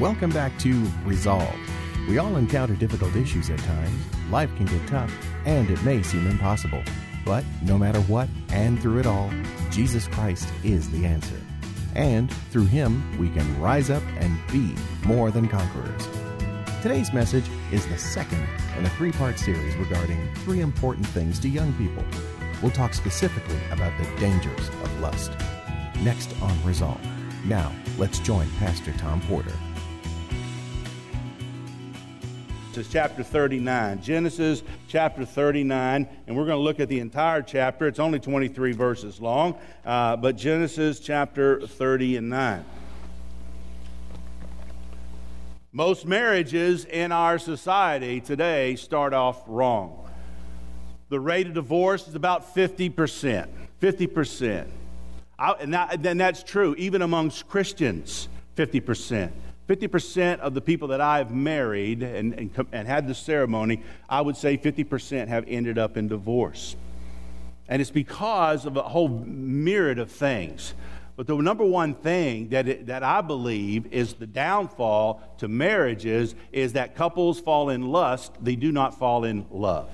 Welcome back to Resolved. We all encounter difficult issues at times. Life can get tough, and it may seem impossible. But no matter what, and through it all, Jesus Christ is the answer. And through Him, we can rise up and be more than conquerors. Today's message is the second in a three part series regarding three important things to young people. We'll talk specifically about the dangers of lust. Next on Resolve. Now, let's join Pastor Tom Porter. This is chapter 39, Genesis chapter 39, and we're going to look at the entire chapter. It's only 23 verses long, uh, but Genesis chapter 30 and 9. Most marriages in our society today start off wrong. The rate of divorce is about 50%. 50%. I, and, that, and that's true even amongst Christians, 50%. 50% of the people that I've married and, and, and, had the ceremony, I would say 50% have ended up in divorce. And it's because of a whole myriad of things. But the number one thing that, it, that I believe is the downfall to marriages is that couples fall in lust, they do not fall in love.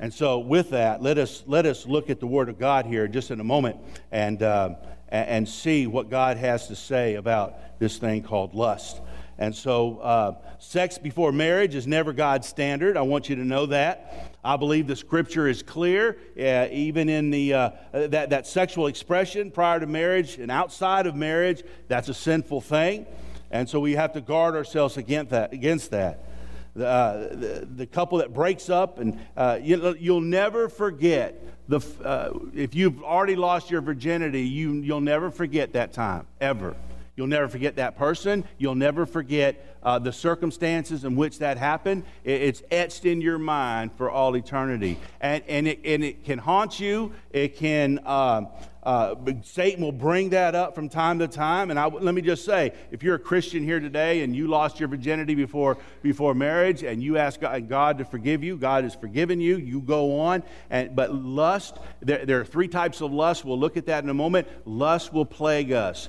And so, with that, let us, let us look at the Word of God here just in a moment and, uh, and see what God has to say about this thing called lust. And so, uh, sex before marriage is never God's standard. I want you to know that. I believe the scripture is clear, uh, even in the, uh, that, that sexual expression prior to marriage and outside of marriage, that's a sinful thing. And so we have to guard ourselves against that. Against that. Uh, the, the, couple that breaks up, and uh, you, will never forget the, uh, if you've already lost your virginity, you, you'll never forget that time, ever. You'll never forget that person. You'll never forget uh, the circumstances in which that happened. It, it's etched in your mind for all eternity. And, and, it, and it can haunt you. It can, uh, uh, Satan will bring that up from time to time. And I, let me just say if you're a Christian here today and you lost your virginity before, before marriage and you ask God, to forgive you, God has forgiven you, you go on. And, but lust, there, there are three types of lust. We'll look at that in a moment. Lust will plague us.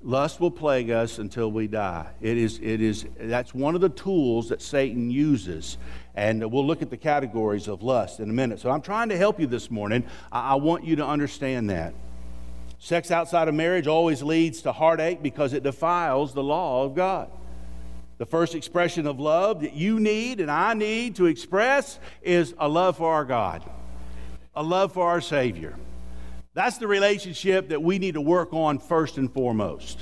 Lust will plague us until we die. It is, it is, that's one of the tools that Satan uses. And we'll look at the categories of lust in a minute. So I'm trying to help you this morning. I, I want you to understand that. Sex outside of marriage always leads to heartache because it defiles the law of God. The first expression of love that you need and I need to express is a love for our God, a love for our Savior. That's the relationship that we need to work on first and foremost.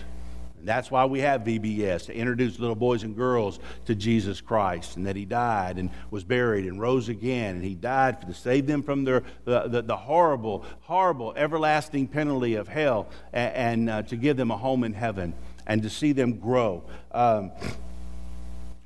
And that's why we have VBS, to introduce little boys and girls to Jesus Christ, and that He died and was buried and rose again, and He died to save them from their, the, the, the horrible, horrible, everlasting penalty of hell, and, and uh, to give them a home in heaven and to see them grow. Um,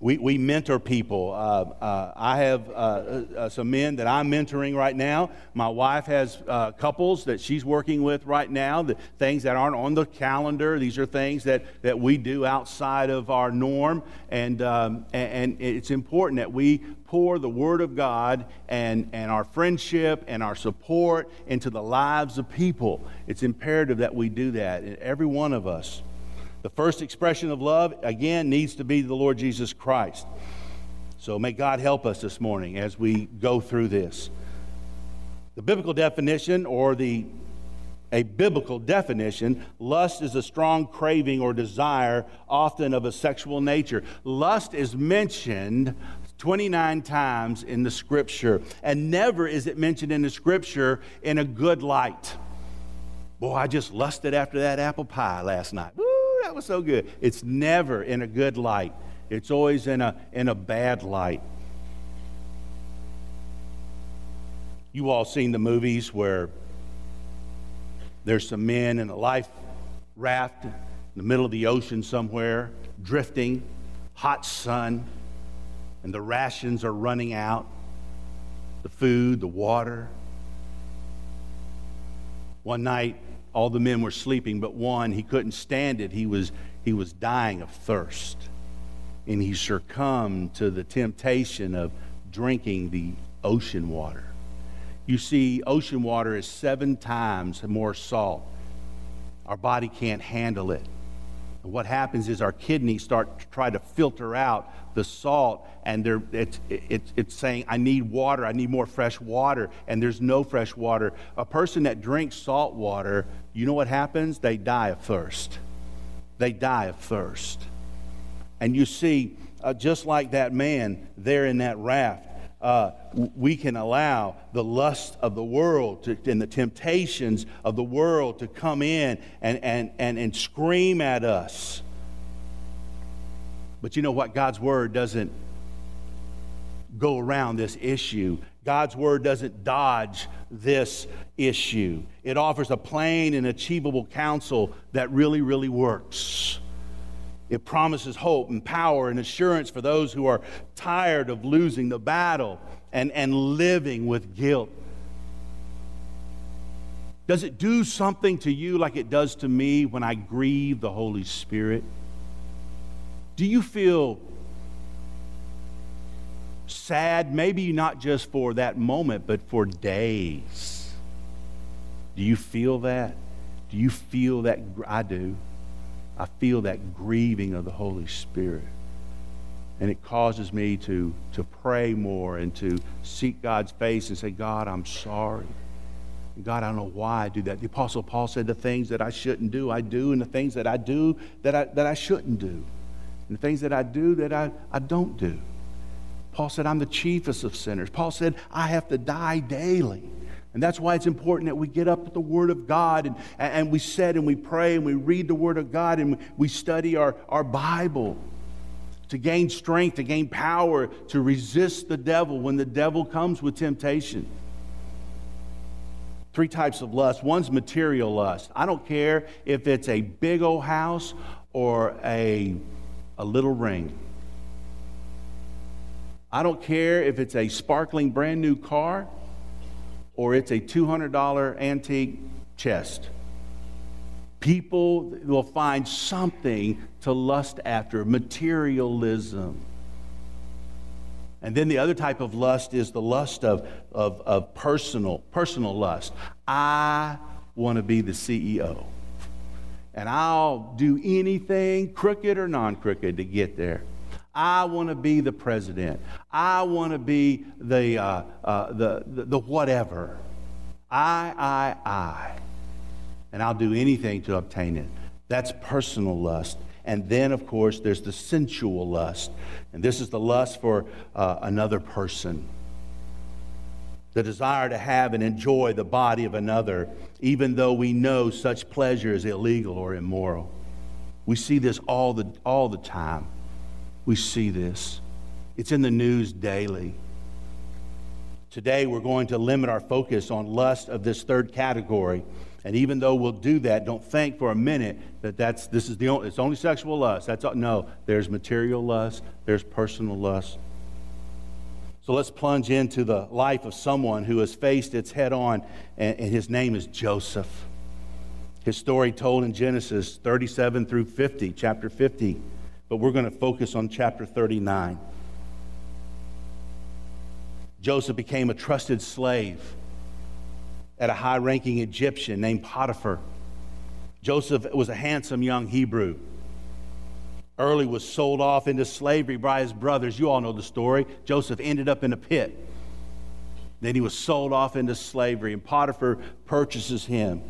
we, we mentor people. Uh, uh, I have uh, uh, some men that I'm mentoring right now. My wife has uh, couples that she's working with right now, the things that aren't on the calendar. These are things that, that we do outside of our norm. And, um, and, and it's important that we pour the Word of God and, and our friendship and our support into the lives of people. It's imperative that we do that, every one of us. The first expression of love, again, needs to be the Lord Jesus Christ. So may God help us this morning as we go through this. The biblical definition, or the a biblical definition, lust is a strong craving or desire, often of a sexual nature. Lust is mentioned 29 times in the scripture, and never is it mentioned in the scripture in a good light. Boy, I just lusted after that apple pie last night. Woo! that was so good. It's never in a good light, it's always in a, in a bad light. You all seen the movies where there's some men in a life raft in the middle of the ocean somewhere, drifting, hot sun, and the rations are running out the food, the water. One night, all the men were sleeping but one. He couldn't stand it. He was, he was dying of thirst. And he succumbed to the temptation of drinking the ocean water. You see, ocean water is seven times more salt. Our body can't handle it. What happens is our kidneys start to try to filter out the salt, and they're, it's, it's, it's saying, I need water, I need more fresh water, and there's no fresh water. A person that drinks salt water, you know what happens? They die of thirst. They die of thirst. And you see, uh, just like that man there in that raft, uh, we can allow the lust of the world to, and the temptations of the world to come in and, and, and, and scream at us. But you know what? God's word doesn't go around this issue. God's word doesn't dodge this issue. It offers a plain and achievable counsel that really, really works. It promises hope and power and assurance for those who are tired of losing the battle and, and living with guilt. Does it do something to you like it does to me when I grieve the Holy Spirit? Do you feel sad, maybe not just for that moment, but for days? Do you feel that? Do you feel that? I do. I feel that grieving of the Holy Spirit. And it causes me to, to pray more and to seek God's face and say, God, I'm sorry. God, I don't know why I do that. The Apostle Paul said, The things that I shouldn't do, I do, and the things that I do that I, that I shouldn't do, and the things that I do that I, I don't do. Paul said, I'm the chiefest of sinners. Paul said, I have to die daily. And that's why it's important that we get up with the Word of God and, and we sit and we pray and we read the Word of God and we study our, our Bible to gain strength, to gain power, to resist the devil when the devil comes with temptation. Three types of lust. One's material lust. I don't care if it's a big old house or a, a little ring. I don't care if it's a sparkling brand new car or it's a $200 antique chest. People will find something to lust after materialism. And then the other type of lust is the lust of, of, of personal, personal lust. I want to be the CEO. And I'll do anything, crooked or non crooked, to get there. I want to be the president. I want to be the, uh, uh, the, the, the whatever. I, I, I. And I'll do anything to obtain it. That's personal lust. And then, of course, there's the sensual lust. And this is the lust for uh, another person. The desire to have and enjoy the body of another, even though we know such pleasure is illegal or immoral. We see this all the, all the time we see this. It's in the news daily. Today, we're going to limit our focus on lust of this third category. And even though we'll do that, don't think for a minute that that's, this is the only, it's only sexual lust. That's all, no, there's material lust, there's personal lust. So let's plunge into the life of someone who has faced its head on, and, and his name is Joseph. His story told in Genesis 37 through 50, chapter 50 but we're going to focus on chapter 39. Joseph became a trusted slave at a high ranking Egyptian named Potiphar. Joseph was a handsome young Hebrew. Early was sold off into slavery by his brothers. You all know the story. Joseph ended up in a pit. Then he was sold off into slavery, and Potiphar purchases him.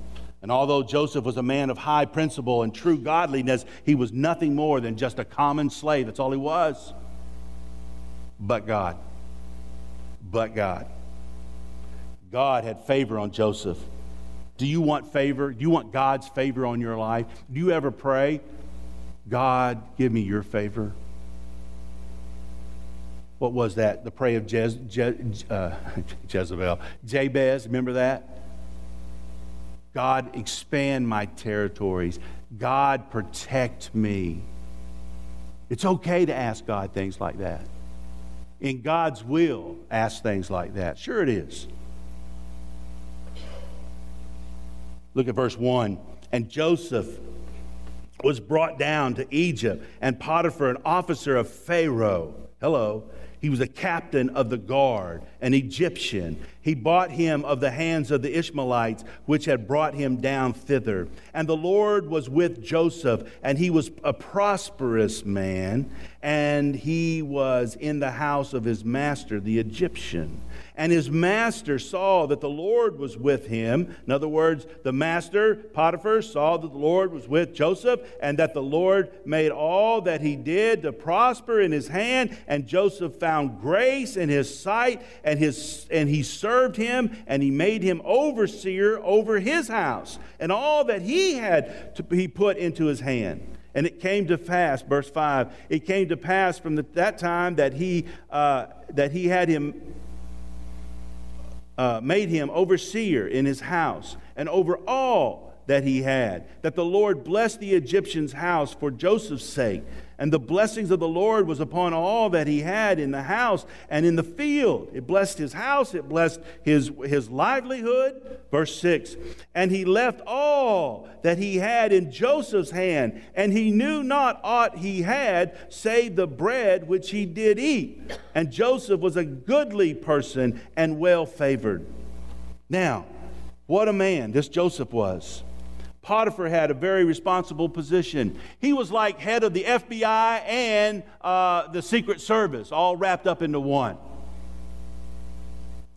And although Joseph was a man of high principle and true godliness, he was nothing more than just a common slave. That's all he was. But God. But God. God had favor on Joseph. Do you want favor? Do you want God's favor on your life? Do you ever pray, God, give me your favor? What was that? The prayer of Jez, Je, uh, Jezebel. Jabez, remember that? God, expand my territories. God, protect me. It's okay to ask God things like that. In God's will, ask things like that. Sure, it is. Look at verse 1. And Joseph was brought down to Egypt, and Potiphar, an officer of Pharaoh, hello, he was a captain of the guard. An Egyptian. He bought him of the hands of the Ishmaelites, which had brought him down thither. And the Lord was with Joseph, and he was a prosperous man, and he was in the house of his master, the Egyptian. And his master saw that the Lord was with him. In other words, the master, Potiphar, saw that the Lord was with Joseph and that the Lord made all that he did to prosper in his hand. And Joseph found grace in his sight, and, his, and he served him, and he made him overseer over his house. And all that he had to be put into his hand. And it came to pass, verse 5, it came to pass from the, that time that he, uh, that he had him uh, made him overseer in his house and over all that he had, that the Lord blessed the Egyptian's house for Joseph's sake. And the blessings of the Lord was upon all that he had in the house and in the field. It blessed his house, it blessed his, his livelihood. Verse 6 And he left all that he had in Joseph's hand, and he knew not aught he had save the bread which he did eat. And Joseph was a goodly person and well favored. Now, what a man this Joseph was. Potiphar had a very responsible position. He was like head of the FBI and uh, the Secret Service, all wrapped up into one.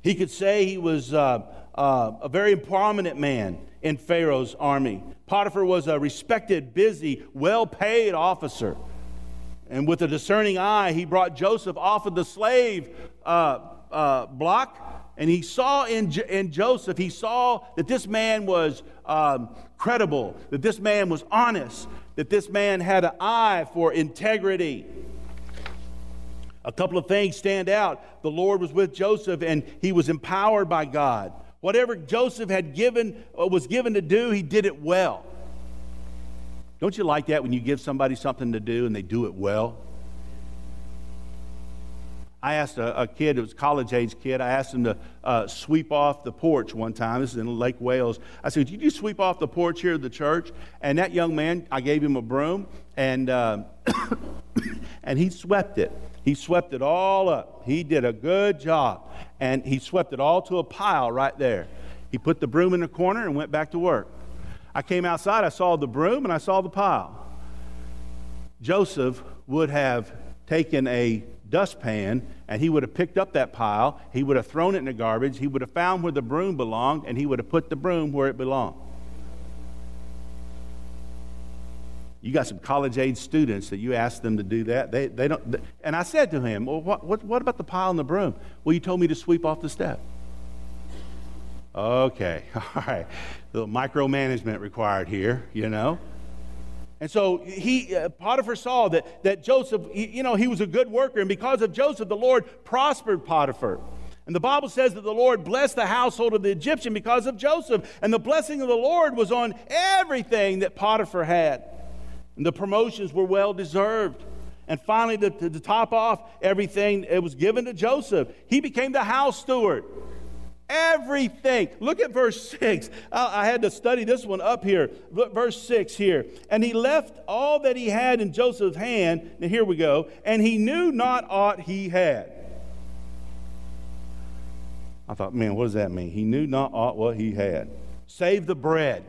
He could say he was uh, uh, a very prominent man in Pharaoh's army. Potiphar was a respected, busy, well paid officer. And with a discerning eye, he brought Joseph off of the slave uh, uh, block and he saw in, in Joseph, he saw that this man was um, credible, that this man was honest, that this man had an eye for integrity. A couple of things stand out. The Lord was with Joseph and he was empowered by God. Whatever Joseph had given uh, was given to do, he did it well. Don't you like that when you give somebody something to do and they do it well? I asked a, a kid, it was a college age kid, I asked him to uh, sweep off the porch one time. This is in Lake Wales. I said, Did you sweep off the porch here at the church? And that young man, I gave him a broom, and, uh, and he swept it. He swept it all up. He did a good job. And he swept it all to a pile right there. He put the broom in the corner and went back to work. I came outside, I saw the broom, and I saw the pile. Joseph would have taken a dustpan and he would have picked up that pile, he would have thrown it in the garbage, he would have found where the broom belonged, and he would have put the broom where it belonged. You got some college age students that you ask them to do that. They, they don't, and I said to him, Well, what, what, what about the pile and the broom? Well, you told me to sweep off the step. Okay, all right. A little micromanagement required here, you know. And so he, uh, Potiphar saw that, that Joseph, he, you know, he was a good worker. And because of Joseph, the Lord prospered Potiphar. And the Bible says that the Lord blessed the household of the Egyptian because of Joseph. And the blessing of the Lord was on everything that Potiphar had. And the promotions were well deserved. And finally, to, to, to top off everything, it was given to Joseph. He became the house steward. Everything. Look at verse 6. I had to study this one up here. Verse 6 here. And he left all that he had in Joseph's hand. Now, here we go. And he knew not aught he had. I thought, man, what does that mean? He knew not aught what he had. Save the bread.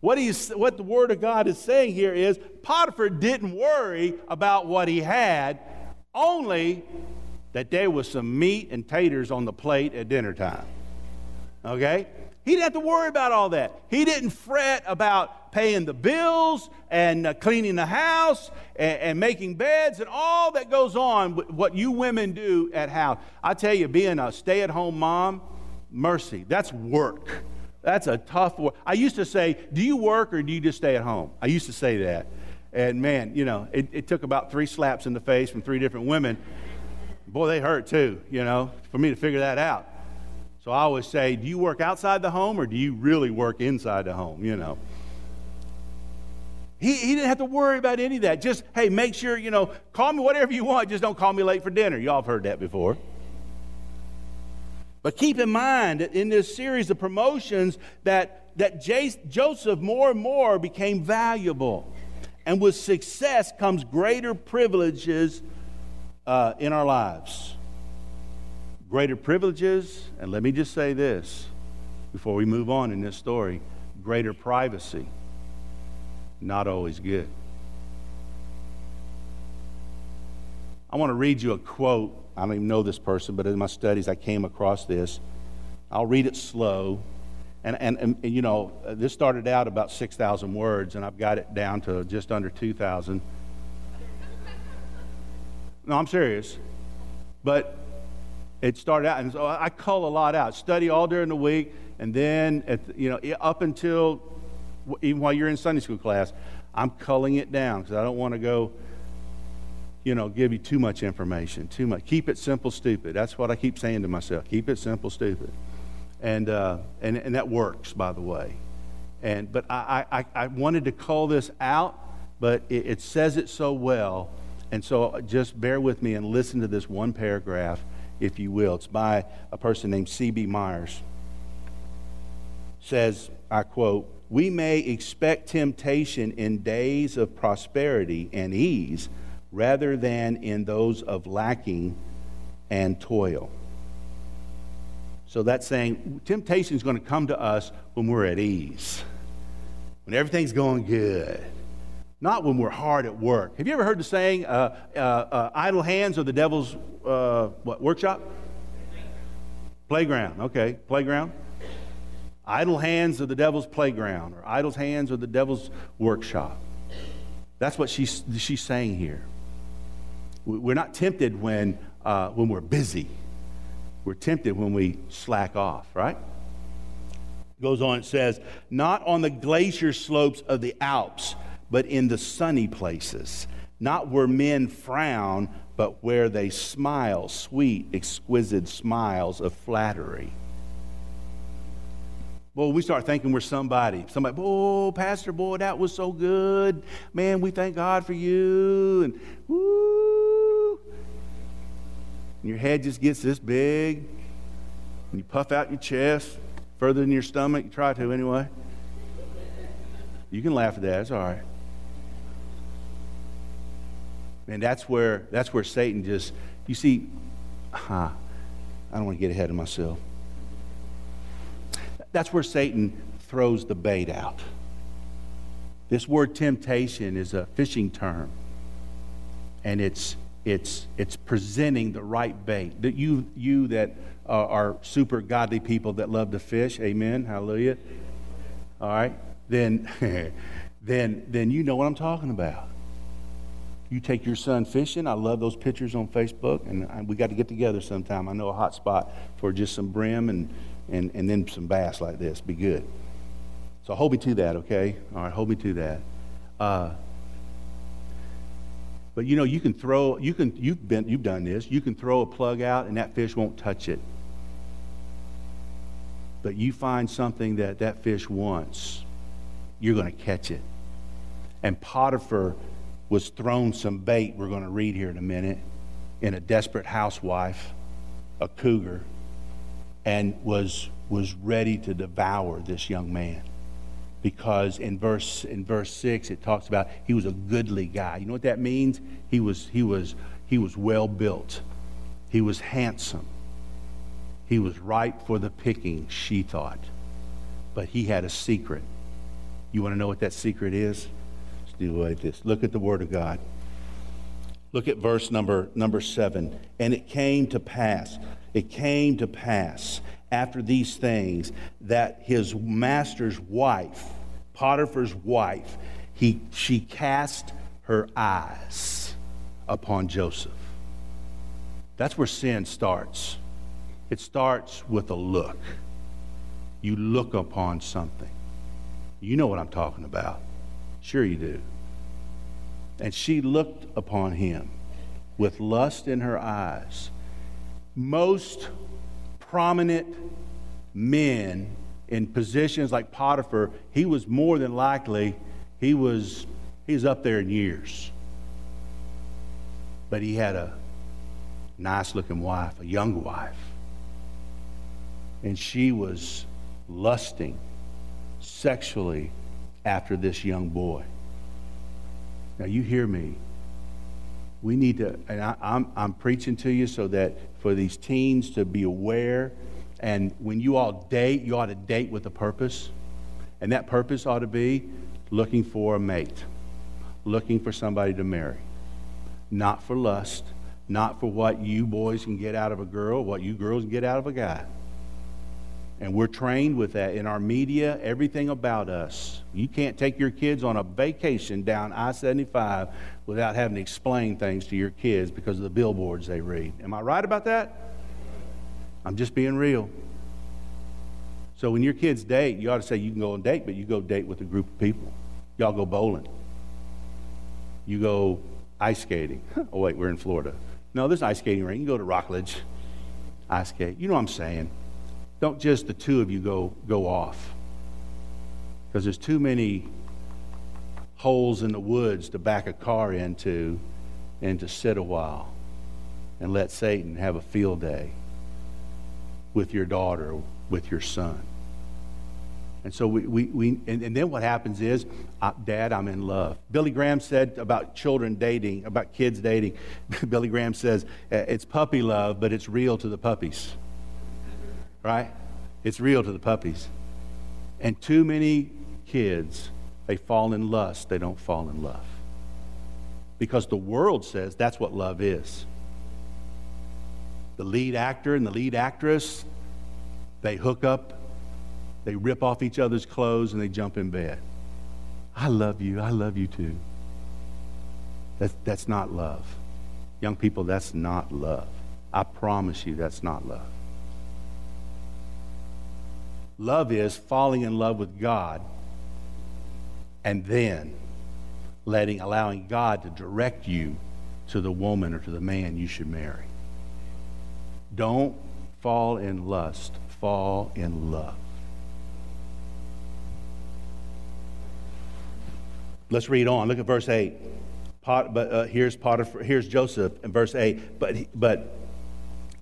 What, he's, what the Word of God is saying here is Potiphar didn't worry about what he had, only that there was some meat and taters on the plate at dinner time. Okay? He didn't have to worry about all that. He didn't fret about paying the bills and uh, cleaning the house and, and, making beds and all that goes on, with what you women do at house. I tell you, being a stay at home mom, mercy, that's work. That's a tough work. I used to say, Do you work or do you just stay at home? I used to say that. And man, you know, it, it took about three slaps in the face from three different women Boy, they hurt too, you know, for me to figure that out. So I always say, do you work outside the home or do you really work inside the home, you know? He, he didn't have to worry about any of that. Just, hey, make sure, you know, call me whatever you want. Just don't call me late for dinner. Y'all have heard that before. But keep in mind that in this series of promotions that, that Joseph more and more became valuable. And with success comes greater privileges uh, in our lives. greater privileges, and let me just say this before we move on in this story greater privacy. Not always good. I want to read you a quote. I don't even know this person, but in my studies I came across this. I'll read it slow. And, and, and, and you know, this started out about 6,000 words, and I've got it down to just under 2,000. No, I'm serious. But it started out, and so I cull a lot out. Study all during the week, and then, at, you know, up until even while you're in Sunday school class, I'm culling it down because I don't want to go, you know, give you too much information, too much. Keep it simple, stupid. That's what I keep saying to myself. Keep it simple, stupid. And, uh, and, and that works, by the way. And, but I, I, I wanted to call this out, but it, it says it so well. And so uh, just bear with me and listen to this one paragraph, if you will. It's by a person named C.B. Myers. Says, I quote, we may expect temptation in days of prosperity and ease rather than in those of lacking and toil. So that's saying temptation is going to come to us when we're at ease, when everything's going good, not when we're hard at work. Have you ever heard the saying, uh, uh, uh, idle hands are the devil's uh, what, workshop? Playground, okay, playground. Idle hands are the devil's playground, or idle hands are the devil's workshop. That's what she's, she's saying here. We're not tempted when, uh, when we're busy. We're tempted when we slack off, right? It Goes on, it says, not on the glacier slopes of the Alps, but in the sunny places, not where men frown, but where they smile, sweet, exquisite smiles of flattery. Well, we start thinking we're somebody. Somebody, oh, Pastor, boy, that was so good. Man, we thank God for you. And woo. And your head just gets this big. And you puff out your chest further than your stomach. You try to anyway. You can laugh at that. It's all right. And that's where that's where Satan just you see, huh, I don't want to get ahead of myself. That's where Satan throws the bait out. This word temptation is a fishing term, and it's it's it's presenting the right bait. That you you that are super godly people that love to fish, amen, hallelujah. All right, then then then you know what I'm talking about. You take your son fishing. I love those pictures on Facebook, and we got to get together sometime. I know a hot spot for just some brim and and, and then some bass like this. Be good. So hold me to that, okay? All right, hold me to that. Uh, but you know, you can throw, you can, you've been, you've done this. You can throw a plug out and that fish won't touch it. But you find something that that fish wants, you're going to catch it. And Potiphar was thrown some bait, we're going to read here in a minute, in a desperate housewife, a cougar and was, was ready to devour this young man. Because in verse, in verse 6, it talks about he was a goodly guy. You know what that means? He was, he was, he was well built, he was handsome, he was ripe for the picking, she thought. But he had a secret. You want to know what that secret is? Do like this. Look at the Word of God. Look at verse number, number seven. And it came to pass it came to pass after these things that his master's wife, Potiphar's wife, he, she cast her eyes upon Joseph. That's where sin starts. It starts with a look. You look upon something. You know what I'm talking about. Sure, you do. And she looked upon him with lust in her eyes most prominent men in positions like Potiphar, he was more than likely, he was, he was up there in years. But he had a nice looking wife, a young wife. And she was lusting sexually after this young boy. Now, you hear me. We need to, and I, I'm, I'm preaching to you so that for these teens to be aware. And when you all date, you ought to date with a purpose. And that purpose ought to be looking for a mate, looking for somebody to marry. Not for lust, not for what you boys can get out of a girl, what you girls can get out of a guy. And we're trained with that in our media, everything about us. You can't take your kids on a vacation down I 75 without having to explain things to your kids because of the billboards they read. Am I right about that? I'm just being real. So when your kids date, you ought to say you can go on date, but you go date with a group of people. Y'all go bowling. You go ice skating. oh, wait, we're in Florida. No, there's an ice skating rink. You can go to Rockledge, ice skate. You know what I'm saying. Don't just the two of you go, go off. Because there's too many holes in the woods to back a car into and to sit a while and let Satan have a field day with your daughter, with your son. And so we, we, we and, and, then what happens is, Dad, I'm in love. Billy Graham said about children dating, about kids dating, Billy Graham says, uh, it's puppy love, but it's real to the puppies right? It's real to the puppies. And too many kids, they fall in lust, they don't fall in love. Because the world says that's what love is. The lead actor and the lead actress, they hook up, they rip off each other's clothes, and they jump in bed. I love you, I love you too. That's, that's not love. Young people, that's not love. I promise you, that's not love. Love is falling in love with God and then letting allowing God to direct you to the woman or to the man you should marry. Don't fall in lust, fall in love. Let's read on. Look at verse 8. Pot, but uh, here's Potiphar, here's Joseph in verse 8. But, but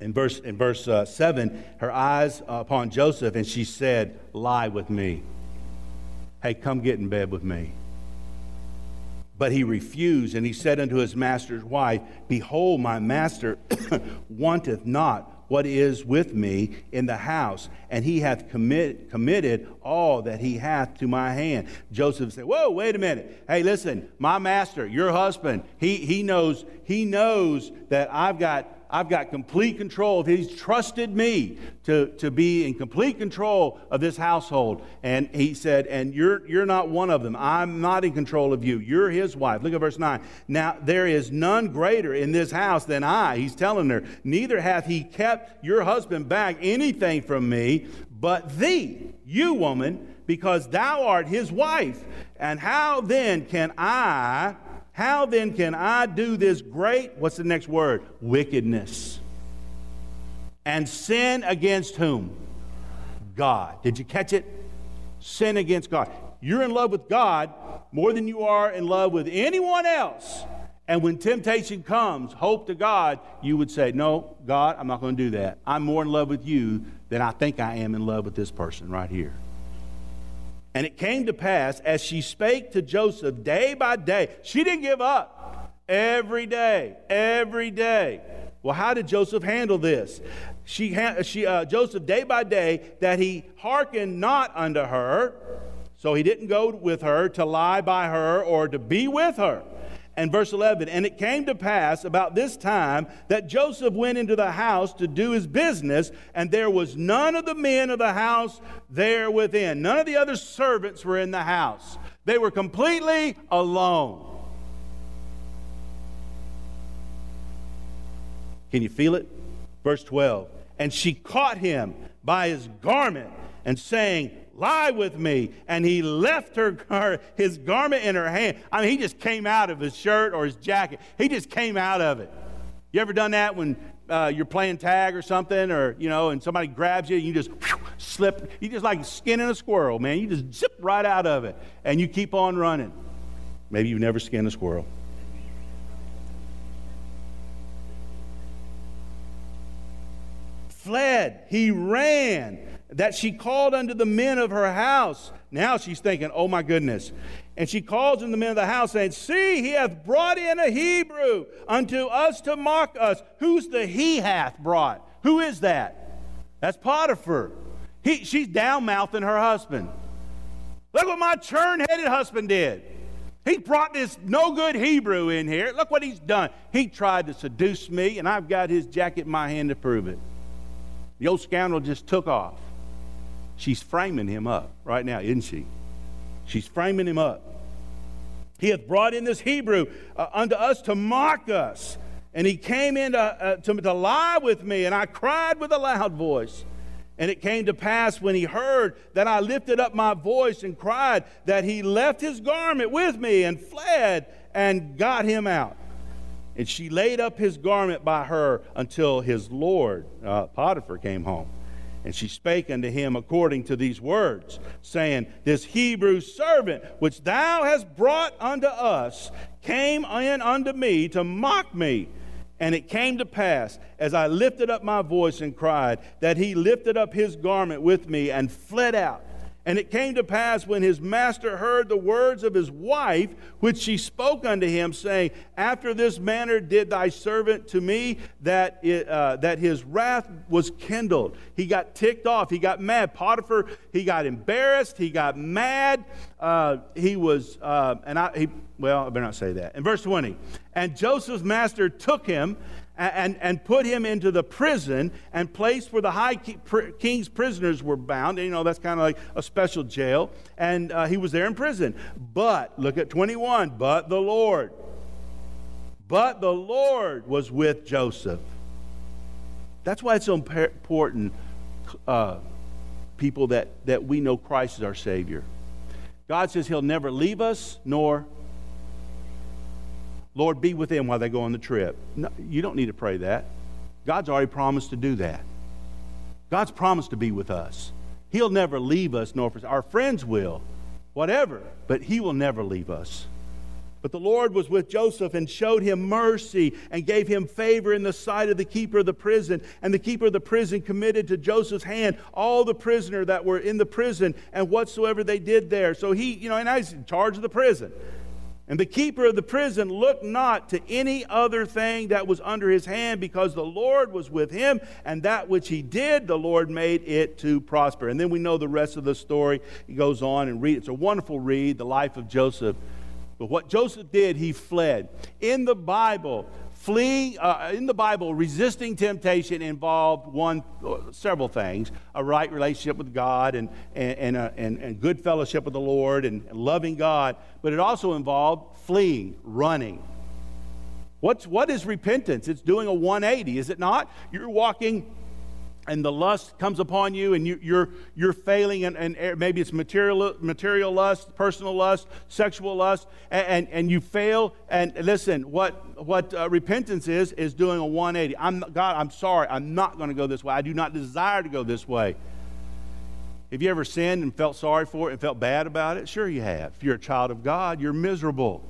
in verse, in verse uh, 7, her eyes upon Joseph, and she said, Lie with me. Hey, come get in bed with me. But he refused, and he said unto his master's wife, Behold, my master wanteth not what is with me in the house, and he hath commit, committed all that he hath to my hand. Joseph said, Whoa, wait a minute. Hey, listen, my master, your husband, he, he knows, he knows that I've got I've got complete control. He's trusted me to, to be in complete control of this household. And he said, And you're, you're not one of them. I'm not in control of you. You're his wife. Look at verse 9. Now, there is none greater in this house than I. He's telling her, Neither hath he kept your husband back anything from me, but thee, you woman, because thou art his wife. And how then can I how then can I do this great, what's the next word? Wickedness. And sin against whom? God. Did you catch it? Sin against God. You're in love with God more than you are in love with anyone else. And when temptation comes, hope to God, you would say, No, God, I'm not going to do that. I'm more in love with you than I think I am in love with this person right here. And it came to pass as she spake to Joseph day by day, she didn't give up. Every day, every day. Well, how did Joseph handle this? She, she uh, Joseph, day by day, that he hearkened not unto her, so he didn't go with her to lie by her or to be with her and verse 11 and it came to pass about this time that joseph went into the house to do his business and there was none of the men of the house there within. None of the other servants were in the house. They were completely alone. Can you feel it? Verse 12 and she caught him by his garment and saying lie with me. And he left her, his garment in her hand. I mean, he just came out of his shirt or his jacket. He just came out of it. You ever done that when uh, you're playing tag or something, or you know, and somebody grabs you, and you just whew, slip. You just like skinning a squirrel, man. You just zip right out of it, and you keep on running. Maybe you've never skinned a squirrel. Fled. He ran that she called unto the men of her house. Now she's thinking, oh my goodness. And she calls unto the men of the house, saying, See, he hath brought in a Hebrew unto us to mock us. Who's the he hath brought? Who is that? That's Potiphar. He, she's down mouthing her husband. Look what my churn headed husband did. He brought this no good Hebrew in here. Look what he's done. He tried to seduce me, and I've got his jacket in my hand to prove it. The old scoundrel just took off. She's framing him up right now, isn't she? She's framing him up. He hath brought in this Hebrew uh, unto us to mock us. And he came in to, uh, to, to lie with me, and I cried with a loud voice. And it came to pass when he heard that I lifted up my voice and cried that he left his garment with me and fled and got him out. And she laid up his garment by her until his Lord, uh, Potiphar, came home. And she spake unto him according to these words, saying, This Hebrew servant which thou hast brought unto us came in unto me to mock me. And it came to pass, as I lifted up my voice and cried, that he lifted up his garment with me and fled out. And it came to pass when his master heard the words of his wife, which she spoke unto him, saying, After this manner did thy servant to me, that, it, uh, that his wrath was kindled. He got ticked off. He got mad. Potiphar, he got embarrassed. He got mad. Uh, he was, uh, and I, he, well, I better not say that. In verse 20, and Joseph's master took him and, and put him into the prison and place where the high king's prisoners were bound. And, you know, that's kind of like a special jail. And uh, he was there in prison. But, look at 21, but the Lord. But the Lord was with Joseph. That's why it's so important, uh, people, that, that we know Christ is our Savior. God says He'll never leave us nor Lord, be with them while they go on the trip. No, you don't need to pray that. God's already promised to do that. God's promised to be with us. He'll never leave us, nor our friends will, whatever, but He will never leave us. But the Lord was with Joseph and showed him mercy and gave him favor in the sight of the keeper of the prison. And the keeper of the prison committed to Joseph's hand all the prisoner that were in the prison and whatsoever they did there. So he, you know, and I was in charge of the prison. And the keeper of the prison looked not to any other thing that was under his hand, because the Lord was with him, and that which he did, the Lord made it to prosper. And then we know the rest of the story. He goes on and read. It's a wonderful read, the life of Joseph. But what Joseph did, he fled. In the Bible, fleeing uh, in the bible resisting temptation involved one uh, several things a right relationship with god and, and, and, uh, and, and good fellowship with the lord and, and loving god but it also involved fleeing running. What's, what is repentance? It's doing a 180 is it not? You're walking and the lust comes upon you and you, are you're, you're failing and, and, maybe it's material, material lust personal lust sexual lust and, and, and you fail and listen what, what uh, repentance is is doing a 180 i'm god i'm sorry. I'm not going to go this way. I do not desire to go this way. Have you ever sinned and felt sorry for it and felt bad about it? Sure you have. If you're a child of god you're miserable.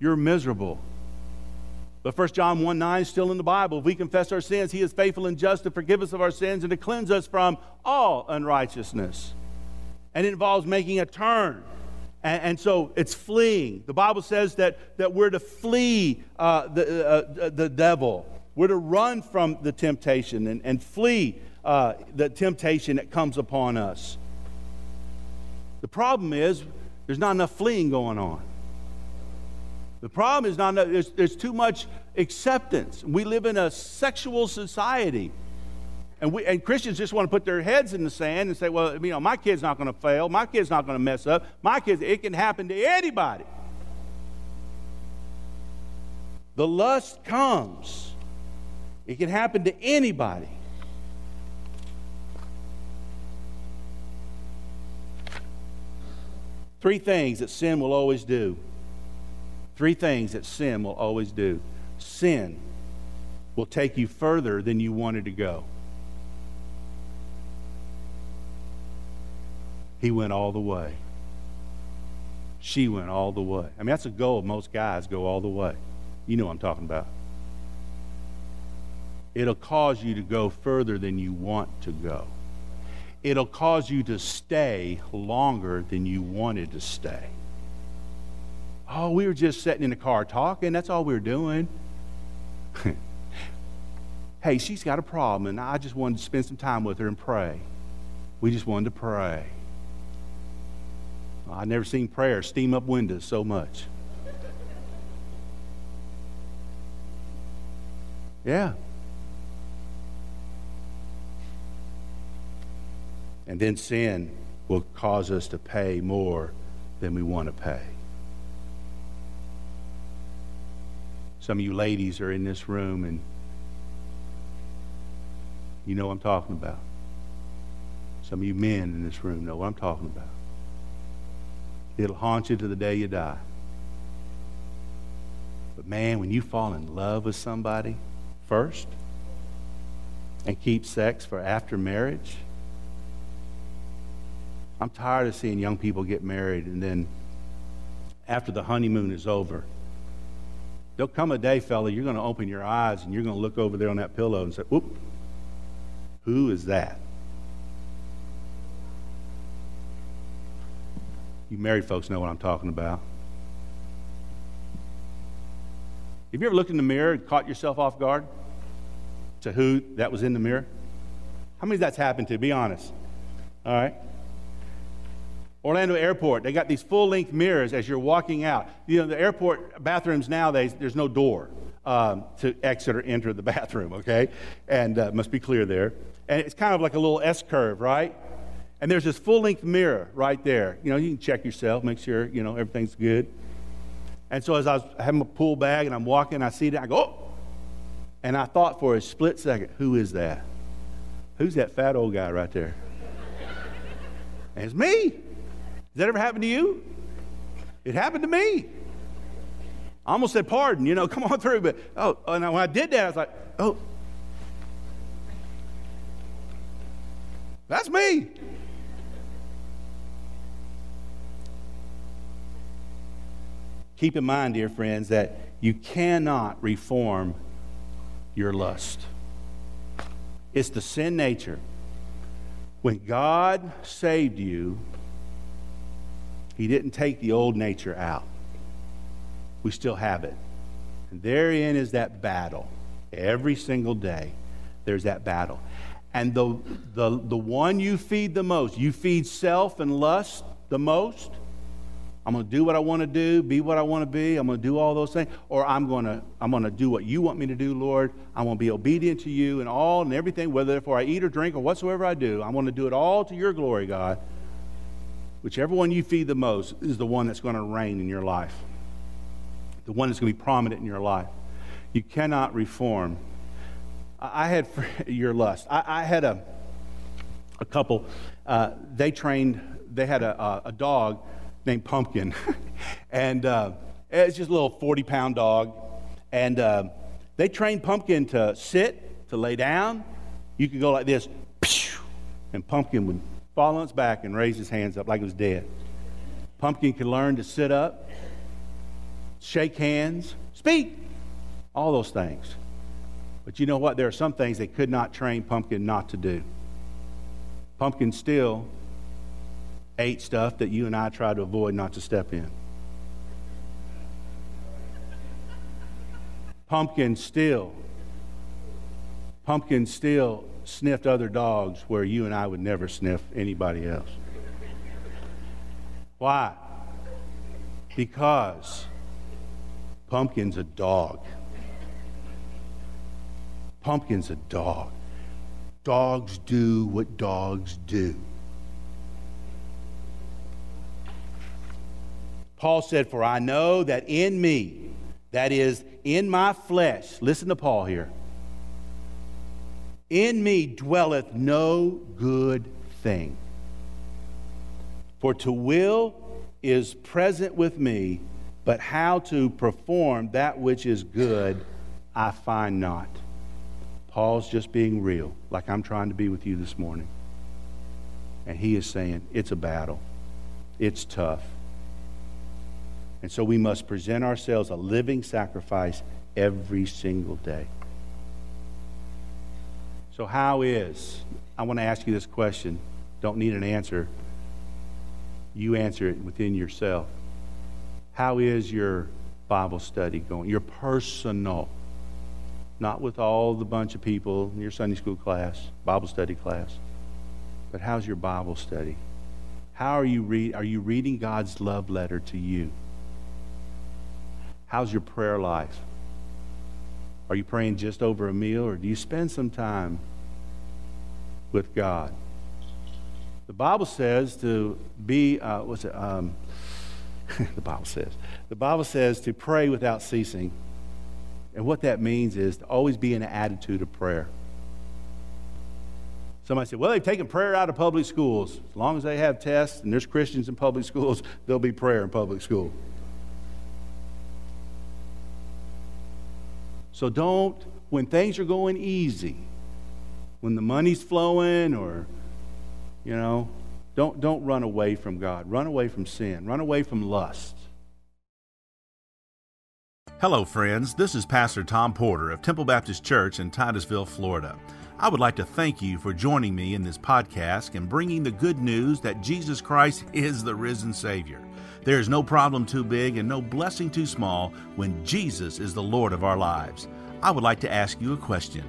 You're miserable but 1 John 1 9 is still in the Bible. If we confess our sins, He is faithful and just to forgive us of our sins and to cleanse us from all unrighteousness. And it involves making a turn. And, and so it's fleeing. The Bible says that, that we're to flee uh, the, uh, the devil, we're to run from the temptation and, and flee uh, the temptation that comes upon us. The problem is there's not enough fleeing going on. The problem is not, there's, there's too much acceptance. We live in a sexual society. And, we, and Christians just want to put their heads in the sand and say, well, you know, my kid's not going to fail. My kid's not going to mess up. My kid, it can happen to anybody. The lust comes. It can happen to anybody. Three things that sin will always do. Three things that sin will always do sin will take you further than you wanted to go. He went all the way. She went all the way. I mean, that's a goal most guys go all the way. You know what I'm talking about. It'll cause you to go further than you want to go. it'll cause you to stay longer than you wanted to stay. Oh, we were just sitting in the car talking. That's all we were doing. hey, she's got a problem, and I just wanted to spend some time with her and pray. We just wanted to pray. I've never seen prayer steam up windows so much. Yeah. And then sin will cause us to pay more than we want to pay. Some of you ladies are in this room and you know what I'm talking about. Some of you men in this room know what I'm talking about. It'll haunt you to the day you die. But man, when you fall in love with somebody first and keep sex for after marriage, I'm tired of seeing young people get married and then after the honeymoon is over, there'll come a day, fella, you're going to open your eyes and you're going to look over there on that pillow and say, whoop, who is that? You married folks know what I'm talking about. Have you ever looked in the mirror and caught yourself off guard to who that was in the mirror? How many of that's happened to? Be honest. All right. Orlando Airport, they got these full length mirrors as you're walking out. You know, the airport bathrooms nowadays, there's no door um, to exit or enter the bathroom, okay? And uh, must be clear there. And it's kind of like a little S curve, right? And there's this full length mirror right there. You know, you can check yourself, make sure, you know, everything's good. And so as I was having my pool bag and I'm walking, I see that, I go, oh! And I thought for a split second, who is that? Who's that fat old guy right there? And it's me. That ever happened to you? It happened to me. I almost said pardon, you know, come on through. But oh, oh and when I did that, I was like, oh, that's me. Keep in mind, dear friends, that you cannot reform your lust. It's the sin nature. When God saved you, He didn't take the old nature out. We still have it. And therein is that battle. Every single day, there's that battle. And the, the, the one you feed the most, you feed self and lust the most, I'm going to do what I want to do, be what I want to be. I'm going to do all those things. Or I'm going to, I'm going to do what you want me to do, Lord. I'm going to be obedient to you and all and everything, whether therefore I eat or drink or whatsoever I do. I'm going to do it all to your glory, God. Whichever one you feed the most is the one that's going to reign in your life, the one that's going to be prominent in your life. You cannot reform. I had your lust. I, I had a, a couple, uh, they trained, they had a, a dog named Pumpkin. and uh, it's just a little 40 pound dog. And uh, they trained Pumpkin to sit, to lay down. You could go like this, and Pumpkin would fall on its back and raise his hands up like it was dead. Pumpkin could learn to sit up, shake hands, speak, all those things. But you know what? There are some things they could not train Pumpkin not to do. Pumpkin still ate stuff that you and I try to avoid not to step in. Pumpkin still, pumpkin still sniffed other dogs where you and I would never sniff anybody else. Why? Because Pumpkin's a dog. Pumpkin's a dog. Dogs do what dogs do. Paul said, For I know that in me, that is, in my flesh, listen to Paul here, in me dwelleth no good thing. For to will is present with me, but how to perform that which is good I find not. Paul's just being real, like I'm trying to be with you this morning. And he is saying, it's a battle, it's tough. And so we must present ourselves a living sacrifice every single day. So, how is, I want to ask you this question. don't need an answer. You answer it within yourself. How is your Bible study going? Your personal, not with all the bunch of people in your Sunday school class, Bible study class, but how's your Bible study? How are you read? Are you reading God's love letter to you? How's your prayer life? Are you praying just over a meal, or do you spend some time with God? The Bible says to be, uh, what's it? Um, the Bible says. The Bible says to pray without ceasing. And what that means is to always be in an attitude of prayer. Somebody said, well, they've taken prayer out of public schools. As long as they have tests and there's Christians in public schools, there'll be prayer in public school. So don't, when things are going easy, when the money's flowing or, you know, don't, don't run away from God. Run away from sin. Run away from lust. Hello, friends. This is Pastor Tom Porter of Temple Baptist Church in Titusville, Florida. I would like to thank you for joining me in this podcast and bringing the good news that Jesus Christ is the risen Savior. There is no problem too big and no blessing too small when Jesus is the Lord of our lives. I would like to ask you a question.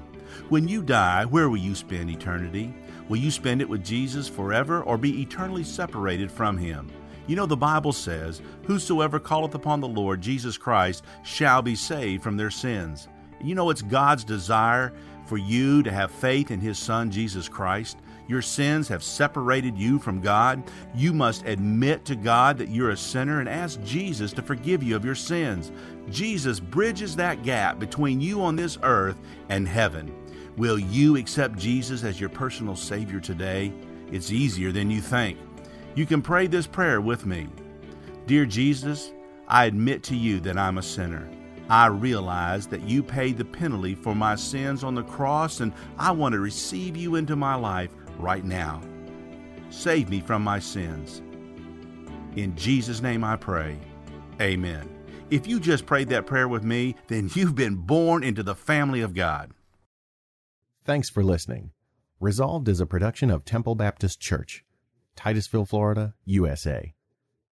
When you die, where will you spend eternity? Will you spend it with Jesus forever or be eternally separated from him? You know, the Bible says, Whosoever calleth upon the Lord Jesus Christ shall be saved from their sins. You know, it's God's desire for you to have faith in His Son, Jesus Christ. Your sins have separated you from God. You must admit to God that you're a sinner and ask Jesus to forgive you of your sins. Jesus bridges that gap between you on this earth and heaven. Will you accept Jesus as your personal Savior today? It's easier than you think. You can pray this prayer with me Dear Jesus, I admit to you that I'm a sinner. I realize that you paid the penalty for my sins on the cross, and I want to receive you into my life right now. Save me from my sins. In Jesus' name I pray. Amen. If you just prayed that prayer with me, then you've been born into the family of God. Thanks for listening. Resolved is a production of Temple Baptist Church, Titusville, Florida, USA.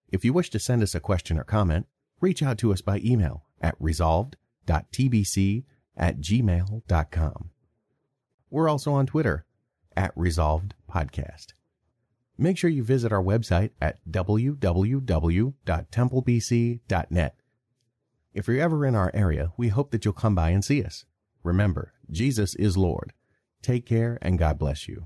If you wish to send us a question or comment, reach out to us by email at resolved.tbc at gmail.com. We're also on Twitter at Resolved Podcast. Make sure you visit our website at www.templebc.net. If you're ever in our area, we hope that you'll come by and see us. Remember, Jesus is Lord. Take care and God bless you.